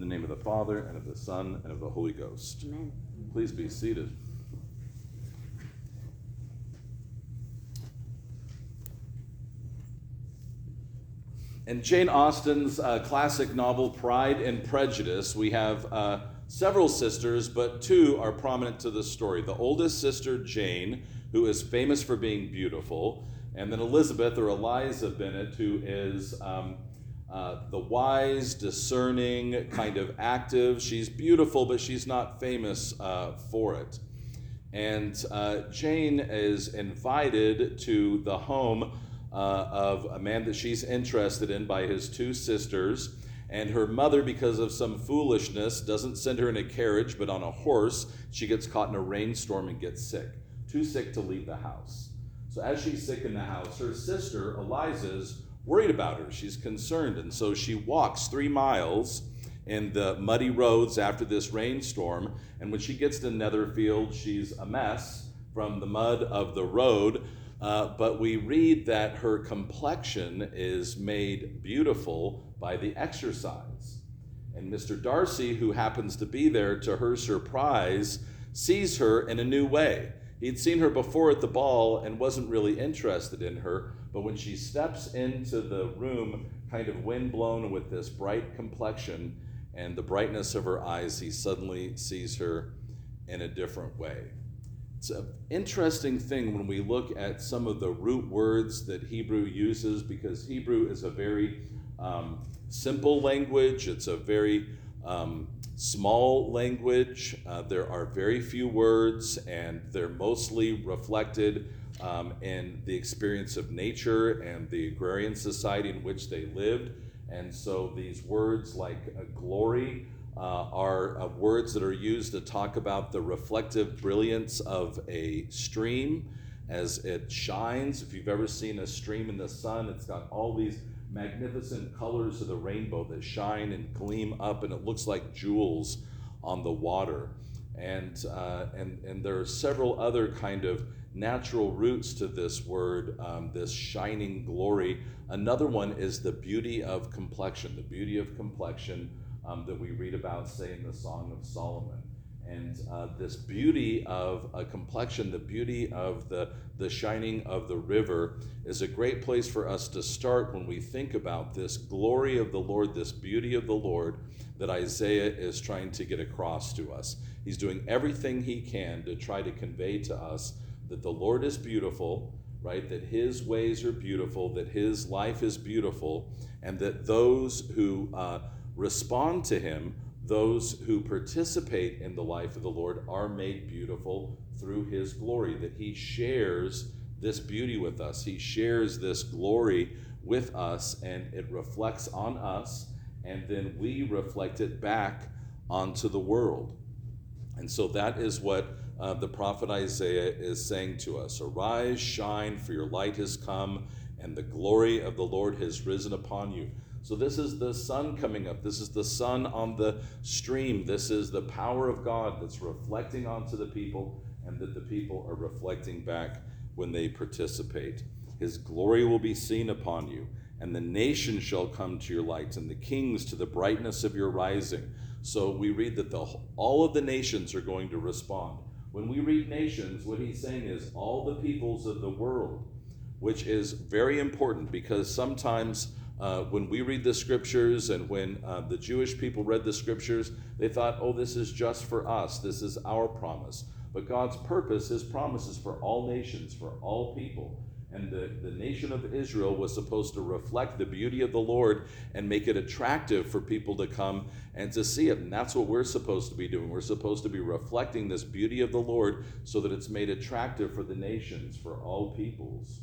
In the name of the Father, and of the Son, and of the Holy Ghost. Amen. Please be seated. In Jane Austen's uh, classic novel, Pride and Prejudice, we have uh, several sisters, but two are prominent to the story. The oldest sister, Jane, who is famous for being beautiful, and then Elizabeth or Eliza Bennet, who is um, uh, the wise, discerning, kind of active. She's beautiful, but she's not famous uh, for it. And uh, Jane is invited to the home uh, of a man that she's interested in by his two sisters. And her mother, because of some foolishness, doesn't send her in a carriage but on a horse. She gets caught in a rainstorm and gets sick, too sick to leave the house. So, as she's sick in the house, her sister, Eliza's, worried about her. She's concerned. And so she walks three miles in the muddy roads after this rainstorm. And when she gets to Netherfield, she's a mess from the mud of the road. Uh, but we read that her complexion is made beautiful by the exercise. And Mr. Darcy, who happens to be there to her surprise, sees her in a new way. He'd seen her before at the ball and wasn't really interested in her, but when she steps into the room, kind of windblown with this bright complexion and the brightness of her eyes, he suddenly sees her in a different way. It's an interesting thing when we look at some of the root words that Hebrew uses because Hebrew is a very um, simple language, it's a very um, small language. Uh, there are very few words, and they're mostly reflected um, in the experience of nature and the agrarian society in which they lived. And so these words like uh, glory uh, are uh, words that are used to talk about the reflective brilliance of a stream as it shines. If you've ever seen a stream in the sun, it's got all these magnificent colors of the rainbow that shine and gleam up, and it looks like jewels on the water. And, uh, and, and there are several other kind of natural roots to this word, um, this shining glory. Another one is the beauty of complexion, the beauty of complexion um, that we read about, say, in the Song of Solomon. And uh, this beauty of a complexion, the beauty of the, the shining of the river, is a great place for us to start when we think about this glory of the Lord, this beauty of the Lord that Isaiah is trying to get across to us. He's doing everything he can to try to convey to us that the Lord is beautiful, right? That his ways are beautiful, that his life is beautiful, and that those who uh, respond to him, those who participate in the life of the Lord, are made beautiful through his glory, that he shares this beauty with us. He shares this glory with us, and it reflects on us, and then we reflect it back onto the world. And so that is what uh, the prophet Isaiah is saying to us Arise, shine, for your light has come, and the glory of the Lord has risen upon you. So, this is the sun coming up. This is the sun on the stream. This is the power of God that's reflecting onto the people, and that the people are reflecting back when they participate. His glory will be seen upon you, and the nations shall come to your light, and the kings to the brightness of your rising. So, we read that the, all of the nations are going to respond. When we read nations, what he's saying is all the peoples of the world, which is very important because sometimes uh, when we read the scriptures and when uh, the Jewish people read the scriptures, they thought, oh, this is just for us, this is our promise. But God's purpose, his promise is for all nations, for all people. And the, the nation of Israel was supposed to reflect the beauty of the Lord and make it attractive for people to come and to see it. And that's what we're supposed to be doing. We're supposed to be reflecting this beauty of the Lord so that it's made attractive for the nations, for all peoples.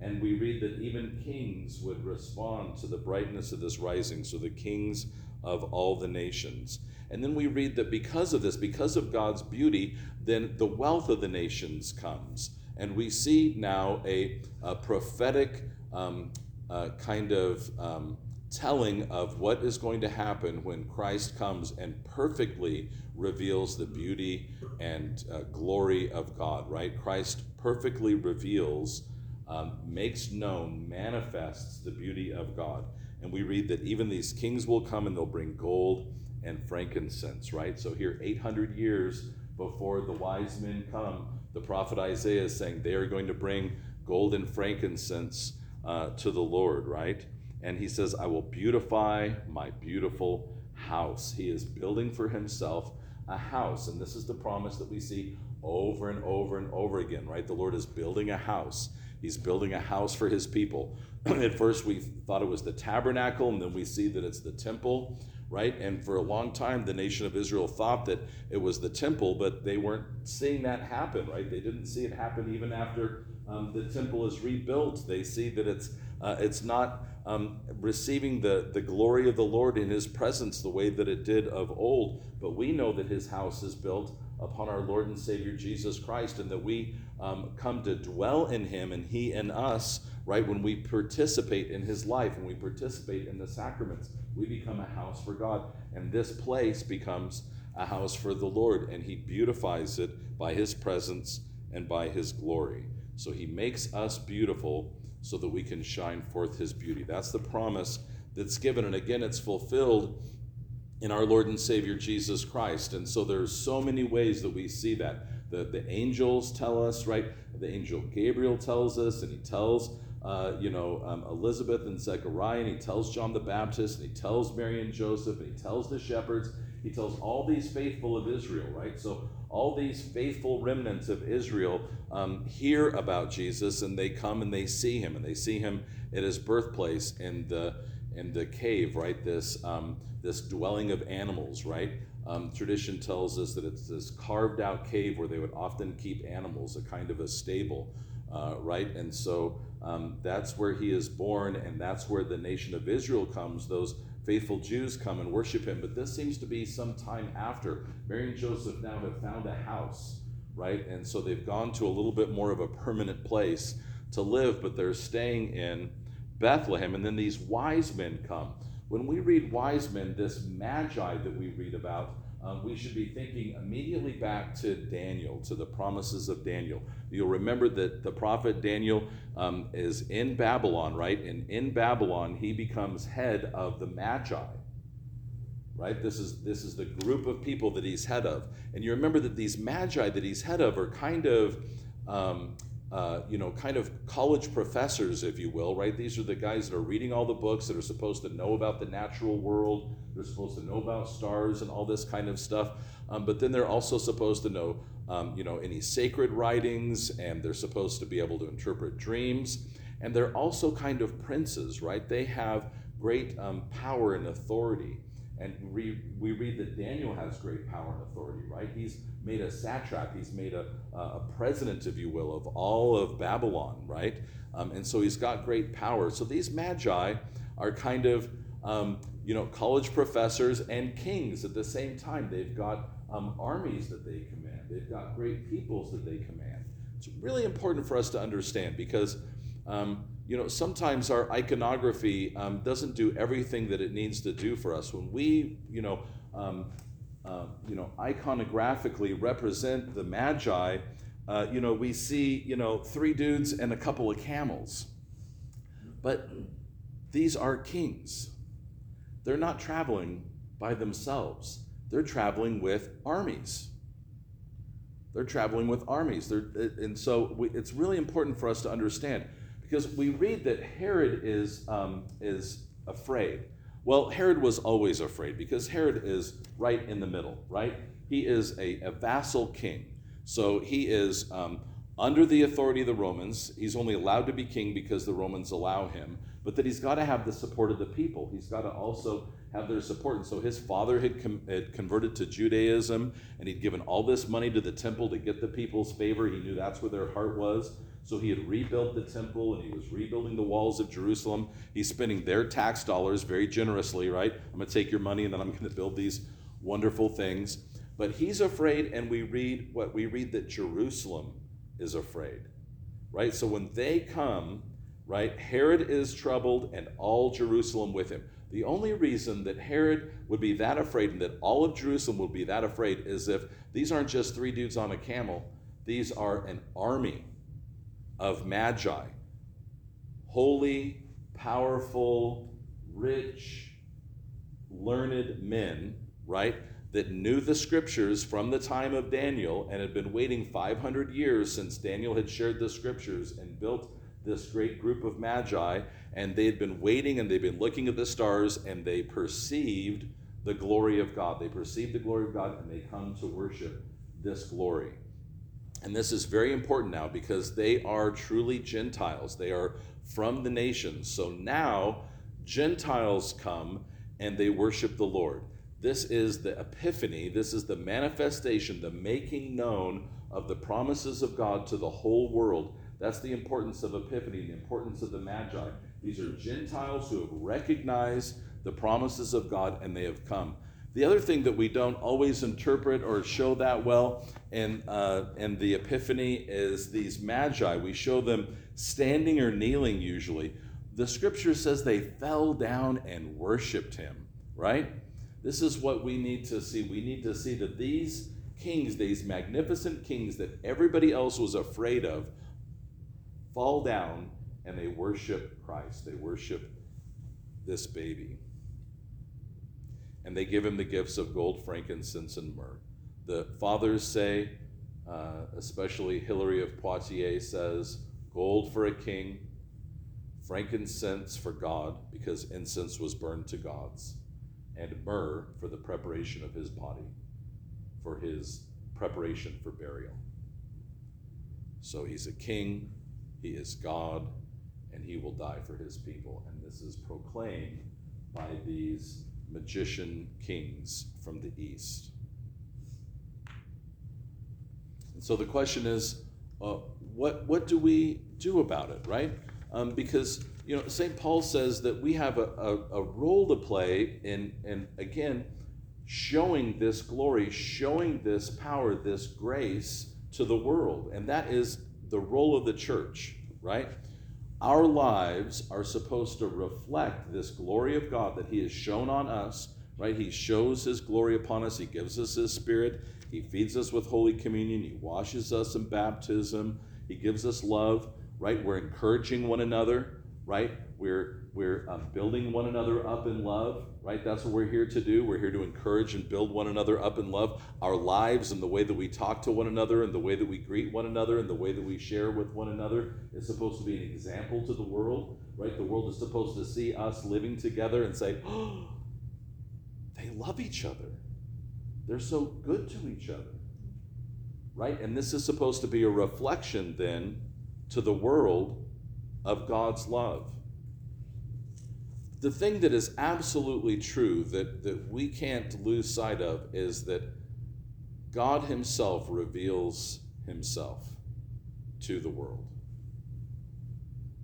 And we read that even kings would respond to the brightness of this rising, so the kings of all the nations. And then we read that because of this, because of God's beauty, then the wealth of the nations comes. And we see now a, a prophetic um, uh, kind of um, telling of what is going to happen when Christ comes and perfectly reveals the beauty and uh, glory of God, right? Christ perfectly reveals um, makes known, manifests the beauty of God. And we read that even these kings will come and they'll bring gold and frankincense, right? So here, 800 years before the wise men come, the prophet Isaiah is saying they are going to bring gold and frankincense uh, to the Lord, right? And he says, I will beautify my beautiful house. He is building for himself a house. And this is the promise that we see over and over and over again, right? The Lord is building a house. He's building a house for his people. At first, we thought it was the tabernacle, and then we see that it's the temple, right? And for a long time, the nation of Israel thought that it was the temple, but they weren't seeing that happen, right? They didn't see it happen even after um, the temple is rebuilt. They see that it's uh, it's not um, receiving the, the glory of the Lord in His presence the way that it did of old. But we know that His house is built upon our Lord and Savior Jesus Christ, and that we um, come to dwell in Him and He in us, right? When we participate in His life, when we participate in the sacraments, we become a house for God. And this place becomes a house for the Lord, and He beautifies it by His presence and by His glory. So He makes us beautiful so that we can shine forth his beauty. That's the promise that's given. And again, it's fulfilled in our Lord and Savior Jesus Christ. And so there's so many ways that we see that. The, the angels tell us, right? The angel Gabriel tells us, and he tells, uh, you know, um, Elizabeth and Zechariah, and he tells John the Baptist, and he tells Mary and Joseph, and he tells the shepherds, he tells all these faithful of Israel, right? So all these faithful remnants of Israel um, hear about Jesus and they come and they see him and they see him at his birthplace in the in the cave, right? This um, this dwelling of animals, right? Um, tradition tells us that it's this carved out cave where they would often keep animals, a kind of a stable, uh, right? And so um, that's where he is born, and that's where the nation of Israel comes. Those faithful Jews come and worship him. But this seems to be some time after. Mary and Joseph now have found a house, right? And so they've gone to a little bit more of a permanent place to live, but they're staying in Bethlehem. And then these wise men come. When we read wise men, this magi that we read about, um, we should be thinking immediately back to Daniel, to the promises of Daniel. You'll remember that the prophet Daniel um, is in Babylon, right? And in Babylon, he becomes head of the Magi. Right? This is this is the group of people that he's head of, and you remember that these magi that he's head of are kind of um, uh, you know, kind of college professors, if you will, right? These are the guys that are reading all the books that are supposed to know about the natural world. They're supposed to know about stars and all this kind of stuff. Um, but then they're also supposed to know, um, you know, any sacred writings, and they're supposed to be able to interpret dreams. And they're also kind of princes, right? They have great um, power and authority. And we, we read that Daniel has great power and authority, right? He's made a satrap, he's made a, a president, if you will, of all of Babylon, right? Um, and so he's got great power. So these magi are kind of, um, you know, college professors and kings at the same time. They've got um, armies that they command, they've got great peoples that they command. It's really important for us to understand because um, you know, sometimes our iconography um, doesn't do everything that it needs to do for us. When we, you know, um, uh, you know, iconographically represent the Magi, uh, you know, we see, you know, three dudes and a couple of camels. But these are kings. They're not traveling by themselves. They're traveling with armies. They're traveling with armies. They're, and so we, it's really important for us to understand because we read that Herod is, um, is afraid. Well, Herod was always afraid because Herod is right in the middle, right? He is a, a vassal king. So he is um, under the authority of the Romans. He's only allowed to be king because the Romans allow him, but that he's got to have the support of the people. He's got to also have their support. And so his father had, com- had converted to Judaism and he'd given all this money to the temple to get the people's favor. He knew that's where their heart was. So he had rebuilt the temple and he was rebuilding the walls of Jerusalem. He's spending their tax dollars very generously, right? I'm going to take your money and then I'm going to build these wonderful things. But he's afraid, and we read what we read that Jerusalem is afraid, right? So when they come, right, Herod is troubled and all Jerusalem with him. The only reason that Herod would be that afraid and that all of Jerusalem would be that afraid is if these aren't just three dudes on a camel, these are an army of magi, holy, powerful, rich, learned men, right, that knew the scriptures from the time of Daniel and had been waiting 500 years since Daniel had shared the scriptures and built this great group of magi. And they had been waiting and they'd been looking at the stars and they perceived the glory of God. They perceived the glory of God and they come to worship this glory. And this is very important now because they are truly Gentiles. They are from the nations. So now Gentiles come and they worship the Lord. This is the epiphany, this is the manifestation, the making known of the promises of God to the whole world. That's the importance of epiphany, the importance of the Magi. These are Gentiles who have recognized the promises of God and they have come. The other thing that we don't always interpret or show that well in, uh, in the Epiphany is these magi. We show them standing or kneeling usually. The scripture says they fell down and worshiped him, right? This is what we need to see. We need to see that these kings, these magnificent kings that everybody else was afraid of, fall down and they worship Christ. They worship this baby and they give him the gifts of gold, frankincense, and myrrh. The fathers say, uh, especially Hilary of Poitiers says, gold for a king, frankincense for God, because incense was burned to gods, and myrrh for the preparation of his body, for his preparation for burial. So he's a king, he is God, and he will die for his people. And this is proclaimed by these magician kings from the east. And so the question is, uh, what what do we do about it, right? Um, because you know, St. Paul says that we have a, a, a role to play in, in again showing this glory, showing this power, this grace to the world, and that is the role of the church, right? Our lives are supposed to reflect this glory of God that He has shown on us, right? He shows His glory upon us. He gives us His Spirit. He feeds us with Holy Communion. He washes us in baptism. He gives us love, right? We're encouraging one another, right? We're, we're um, building one another up in love, right? That's what we're here to do. We're here to encourage and build one another up in love. Our lives and the way that we talk to one another and the way that we greet one another and the way that we share with one another is supposed to be an example to the world, right? The world is supposed to see us living together and say, oh, they love each other. They're so good to each other, right? And this is supposed to be a reflection then to the world of God's love the thing that is absolutely true that, that we can't lose sight of is that God Himself reveals Himself to the world.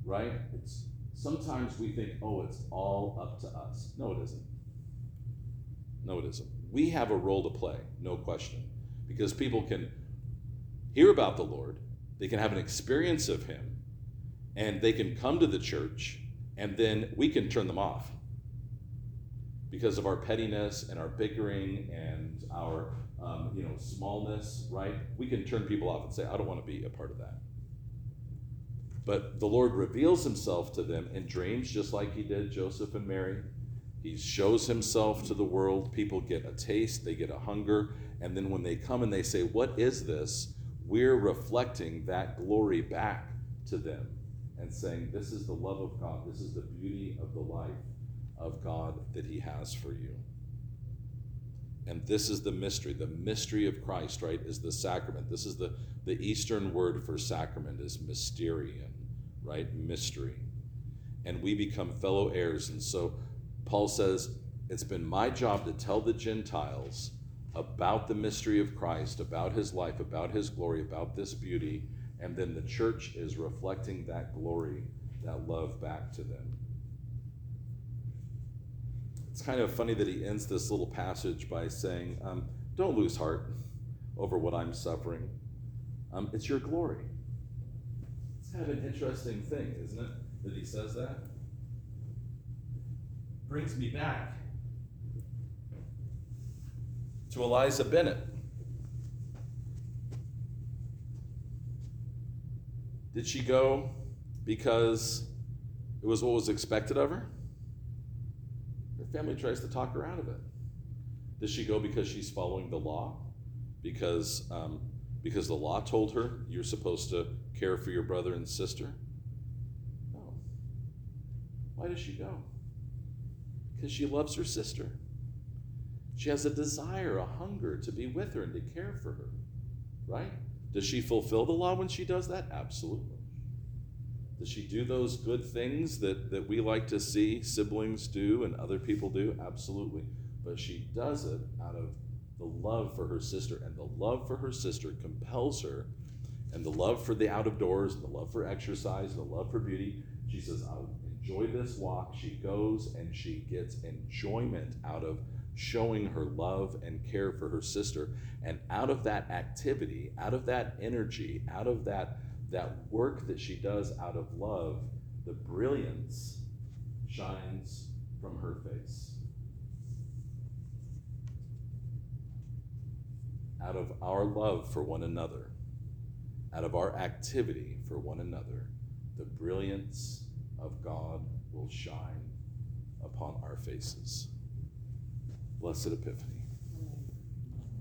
Right? It's sometimes we think, oh, it's all up to us. No, it isn't. No, it isn't. We have a role to play, no question. Because people can hear about the Lord, they can have an experience of Him, and they can come to the church and then we can turn them off because of our pettiness and our bickering and our um, you know smallness right? We can turn people off and say i don't want to be a part of that. But the lord reveals himself to them in dreams just like he did joseph and mary. He shows himself to the world. People get a taste they get a hunger and then when they come and they say what is this? We're reflecting that glory back to them and saying, This is the love of God, this is the beauty of the life of God that He has for you. And this is the mystery. The mystery of Christ, right, is the sacrament. This is the, the Eastern word for sacrament is mysterion, right? Mystery. And we become fellow heirs. And so Paul says, It's been my job to tell the Gentiles about the mystery of Christ, about his life, about his glory, about this beauty, and then the church is reflecting that glory, that love back to them. It's kind of funny that he ends this little passage by saying, um, Don't lose heart over what I'm suffering. Um, it's your glory. It's kind of an interesting thing, isn't it, that he says that? Brings me back to Eliza Bennet. Did she go because it was what was expected of her? Her family tries to talk her out of it. Does she go because she's following the law? Because um, because the law told her you're supposed to care for your brother and sister? No. Why does she go? Because she loves her sister. She has a desire, a hunger to be with her and to care for her. Right? Does she fulfill the law when she does that? Absolutely. Does she do those good things that, that we like to see siblings do and other people do? Absolutely. But she does it out of the love for her sister, and the love for her sister compels her, and the love for the out of doors, and the love for exercise, and the love for beauty. She says, I'll enjoy this walk. She goes and she gets enjoyment out of showing her love and care for her sister. And out of that activity, out of that energy, out of that, that work that she does out of love, the brilliance shines from her face. Out of our love for one another, out of our activity for one another, the brilliance of God will shine upon our faces. Blessed Epiphany.